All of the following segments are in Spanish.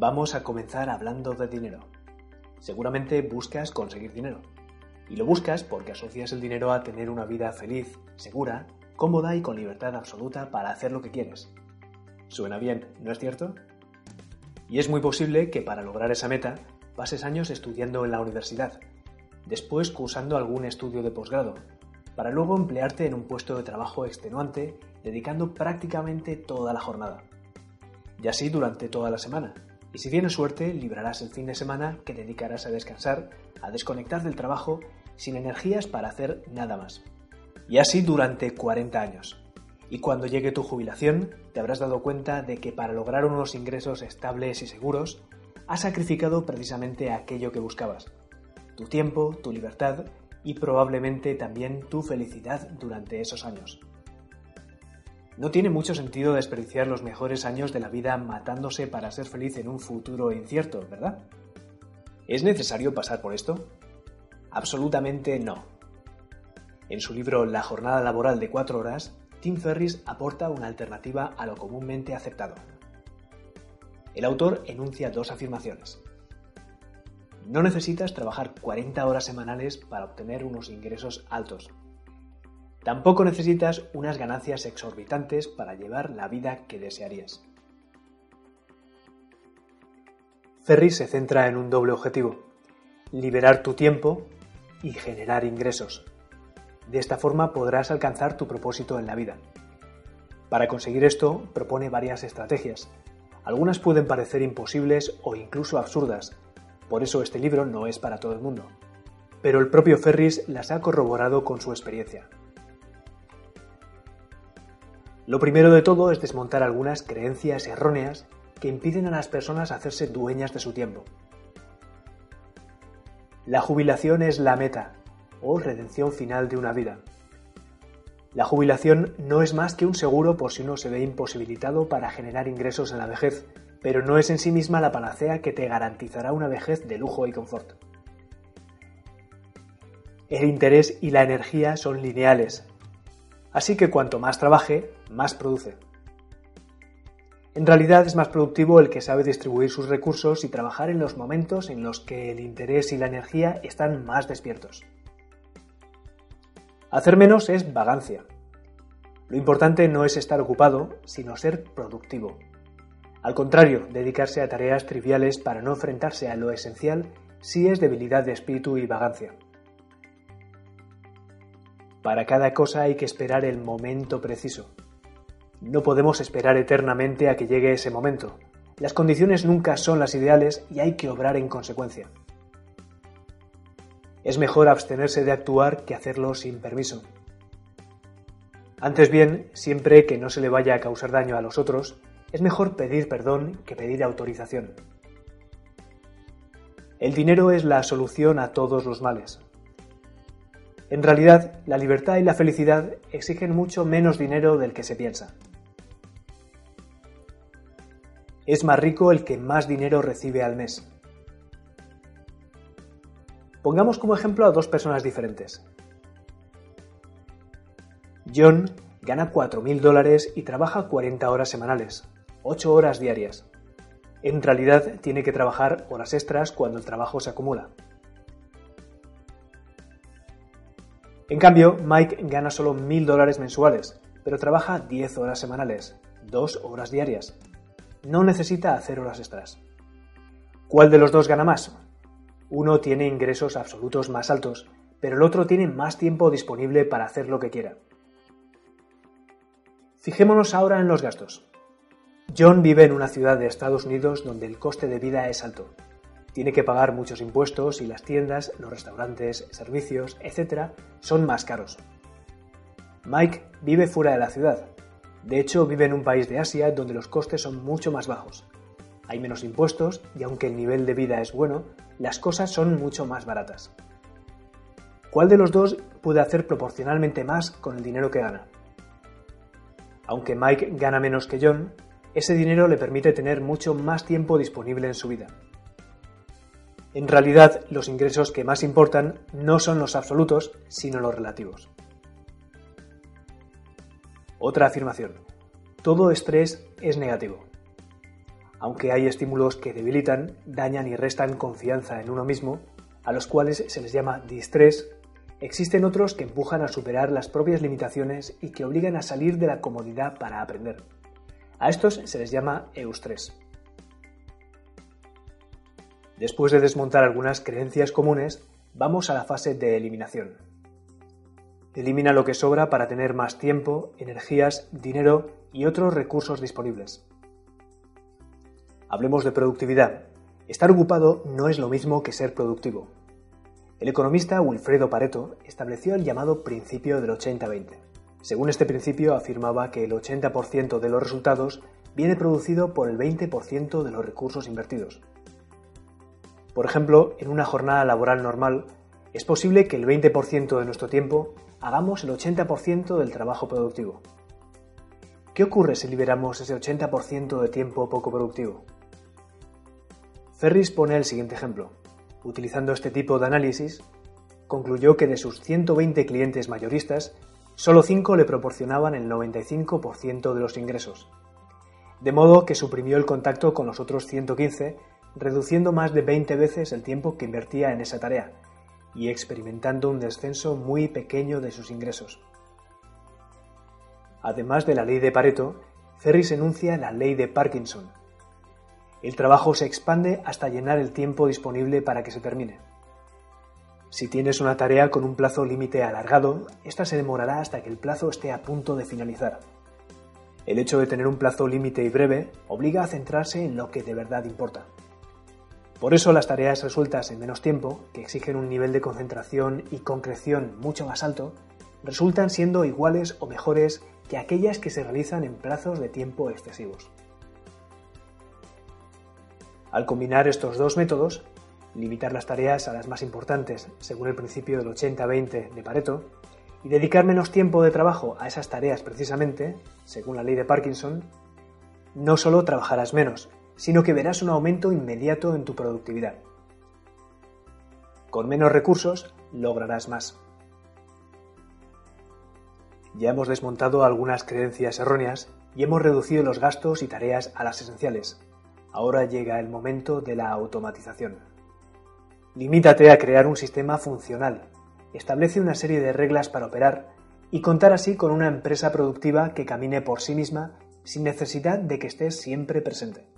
Vamos a comenzar hablando de dinero. Seguramente buscas conseguir dinero. Y lo buscas porque asocias el dinero a tener una vida feliz, segura, cómoda y con libertad absoluta para hacer lo que quieres. Suena bien, ¿no es cierto? Y es muy posible que para lograr esa meta pases años estudiando en la universidad, después cursando algún estudio de posgrado, para luego emplearte en un puesto de trabajo extenuante, dedicando prácticamente toda la jornada. Y así durante toda la semana. Y si tienes suerte, librarás el fin de semana que dedicarás a descansar, a desconectar del trabajo, sin energías para hacer nada más. Y así durante 40 años. Y cuando llegue tu jubilación, te habrás dado cuenta de que para lograr unos ingresos estables y seguros, has sacrificado precisamente aquello que buscabas. Tu tiempo, tu libertad y probablemente también tu felicidad durante esos años. No tiene mucho sentido desperdiciar los mejores años de la vida matándose para ser feliz en un futuro incierto, ¿verdad? ¿Es necesario pasar por esto? Absolutamente no. En su libro La jornada laboral de cuatro horas, Tim Ferris aporta una alternativa a lo comúnmente aceptado. El autor enuncia dos afirmaciones. No necesitas trabajar 40 horas semanales para obtener unos ingresos altos. Tampoco necesitas unas ganancias exorbitantes para llevar la vida que desearías. Ferris se centra en un doble objetivo, liberar tu tiempo y generar ingresos. De esta forma podrás alcanzar tu propósito en la vida. Para conseguir esto, propone varias estrategias. Algunas pueden parecer imposibles o incluso absurdas, por eso este libro no es para todo el mundo. Pero el propio Ferris las ha corroborado con su experiencia. Lo primero de todo es desmontar algunas creencias erróneas que impiden a las personas hacerse dueñas de su tiempo. La jubilación es la meta, o redención final de una vida. La jubilación no es más que un seguro por si uno se ve imposibilitado para generar ingresos en la vejez, pero no es en sí misma la panacea que te garantizará una vejez de lujo y confort. El interés y la energía son lineales, así que cuanto más trabaje, más produce. En realidad es más productivo el que sabe distribuir sus recursos y trabajar en los momentos en los que el interés y la energía están más despiertos. Hacer menos es vagancia. Lo importante no es estar ocupado, sino ser productivo. Al contrario, dedicarse a tareas triviales para no enfrentarse a lo esencial sí es debilidad de espíritu y vagancia. Para cada cosa hay que esperar el momento preciso. No podemos esperar eternamente a que llegue ese momento. Las condiciones nunca son las ideales y hay que obrar en consecuencia. Es mejor abstenerse de actuar que hacerlo sin permiso. Antes bien, siempre que no se le vaya a causar daño a los otros, es mejor pedir perdón que pedir autorización. El dinero es la solución a todos los males. En realidad, la libertad y la felicidad exigen mucho menos dinero del que se piensa. Es más rico el que más dinero recibe al mes. Pongamos como ejemplo a dos personas diferentes. John gana 4.000 dólares y trabaja 40 horas semanales, 8 horas diarias. En realidad tiene que trabajar horas extras cuando el trabajo se acumula. En cambio, Mike gana solo 1.000 dólares mensuales, pero trabaja 10 horas semanales, 2 horas diarias. No necesita hacer horas extras. ¿Cuál de los dos gana más? Uno tiene ingresos absolutos más altos, pero el otro tiene más tiempo disponible para hacer lo que quiera. Fijémonos ahora en los gastos. John vive en una ciudad de Estados Unidos donde el coste de vida es alto. Tiene que pagar muchos impuestos y las tiendas, los restaurantes, servicios, etc. son más caros. Mike vive fuera de la ciudad. De hecho, vive en un país de Asia donde los costes son mucho más bajos. Hay menos impuestos y aunque el nivel de vida es bueno, las cosas son mucho más baratas. ¿Cuál de los dos puede hacer proporcionalmente más con el dinero que gana? Aunque Mike gana menos que John, ese dinero le permite tener mucho más tiempo disponible en su vida. En realidad, los ingresos que más importan no son los absolutos, sino los relativos. Otra afirmación. Todo estrés es negativo. Aunque hay estímulos que debilitan, dañan y restan confianza en uno mismo, a los cuales se les llama distrés, existen otros que empujan a superar las propias limitaciones y que obligan a salir de la comodidad para aprender. A estos se les llama eustrés. Después de desmontar algunas creencias comunes, vamos a la fase de eliminación. Elimina lo que sobra para tener más tiempo, energías, dinero y otros recursos disponibles. Hablemos de productividad. Estar ocupado no es lo mismo que ser productivo. El economista Wilfredo Pareto estableció el llamado principio del 80-20. Según este principio afirmaba que el 80% de los resultados viene producido por el 20% de los recursos invertidos. Por ejemplo, en una jornada laboral normal, es posible que el 20% de nuestro tiempo hagamos el 80% del trabajo productivo. ¿Qué ocurre si liberamos ese 80% de tiempo poco productivo? Ferris pone el siguiente ejemplo. Utilizando este tipo de análisis, concluyó que de sus 120 clientes mayoristas, solo 5 le proporcionaban el 95% de los ingresos. De modo que suprimió el contacto con los otros 115 reduciendo más de 20 veces el tiempo que invertía en esa tarea y experimentando un descenso muy pequeño de sus ingresos. Además de la ley de Pareto, Ferris enuncia la ley de Parkinson. El trabajo se expande hasta llenar el tiempo disponible para que se termine. Si tienes una tarea con un plazo límite alargado, esta se demorará hasta que el plazo esté a punto de finalizar. El hecho de tener un plazo límite y breve obliga a centrarse en lo que de verdad importa. Por eso las tareas resueltas en menos tiempo, que exigen un nivel de concentración y concreción mucho más alto, resultan siendo iguales o mejores que aquellas que se realizan en plazos de tiempo excesivos. Al combinar estos dos métodos, limitar las tareas a las más importantes según el principio del 80-20 de Pareto, y dedicar menos tiempo de trabajo a esas tareas precisamente, según la ley de Parkinson, no solo trabajarás menos, sino que verás un aumento inmediato en tu productividad. Con menos recursos lograrás más. Ya hemos desmontado algunas creencias erróneas y hemos reducido los gastos y tareas a las esenciales. Ahora llega el momento de la automatización. Limítate a crear un sistema funcional. Establece una serie de reglas para operar y contar así con una empresa productiva que camine por sí misma sin necesidad de que estés siempre presente.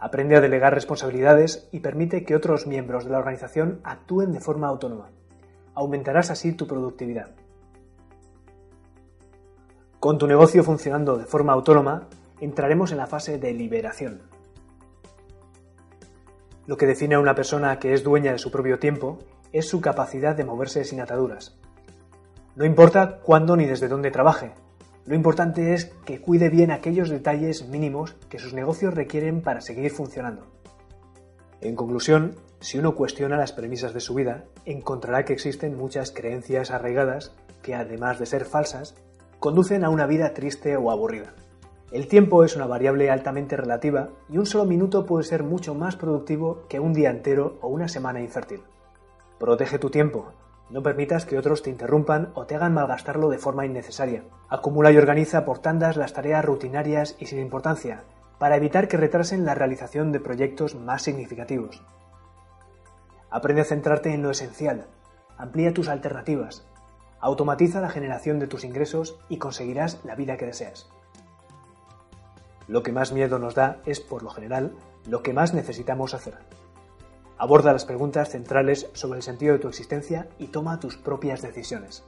Aprende a delegar responsabilidades y permite que otros miembros de la organización actúen de forma autónoma. Aumentarás así tu productividad. Con tu negocio funcionando de forma autónoma, entraremos en la fase de liberación. Lo que define a una persona que es dueña de su propio tiempo es su capacidad de moverse sin ataduras. No importa cuándo ni desde dónde trabaje, lo importante es que cuide bien aquellos detalles mínimos que sus negocios requieren para seguir funcionando. En conclusión, si uno cuestiona las premisas de su vida, encontrará que existen muchas creencias arraigadas que, además de ser falsas, conducen a una vida triste o aburrida. El tiempo es una variable altamente relativa y un solo minuto puede ser mucho más productivo que un día entero o una semana infértil. Protege tu tiempo, no permitas que otros te interrumpan o te hagan malgastarlo de forma innecesaria. Acumula y organiza por tandas las tareas rutinarias y sin importancia, para evitar que retrasen la realización de proyectos más significativos. Aprende a centrarte en lo esencial, amplía tus alternativas, automatiza la generación de tus ingresos y conseguirás la vida que deseas. Lo que más miedo nos da es, por lo general, lo que más necesitamos hacer. Aborda las preguntas centrales sobre el sentido de tu existencia y toma tus propias decisiones.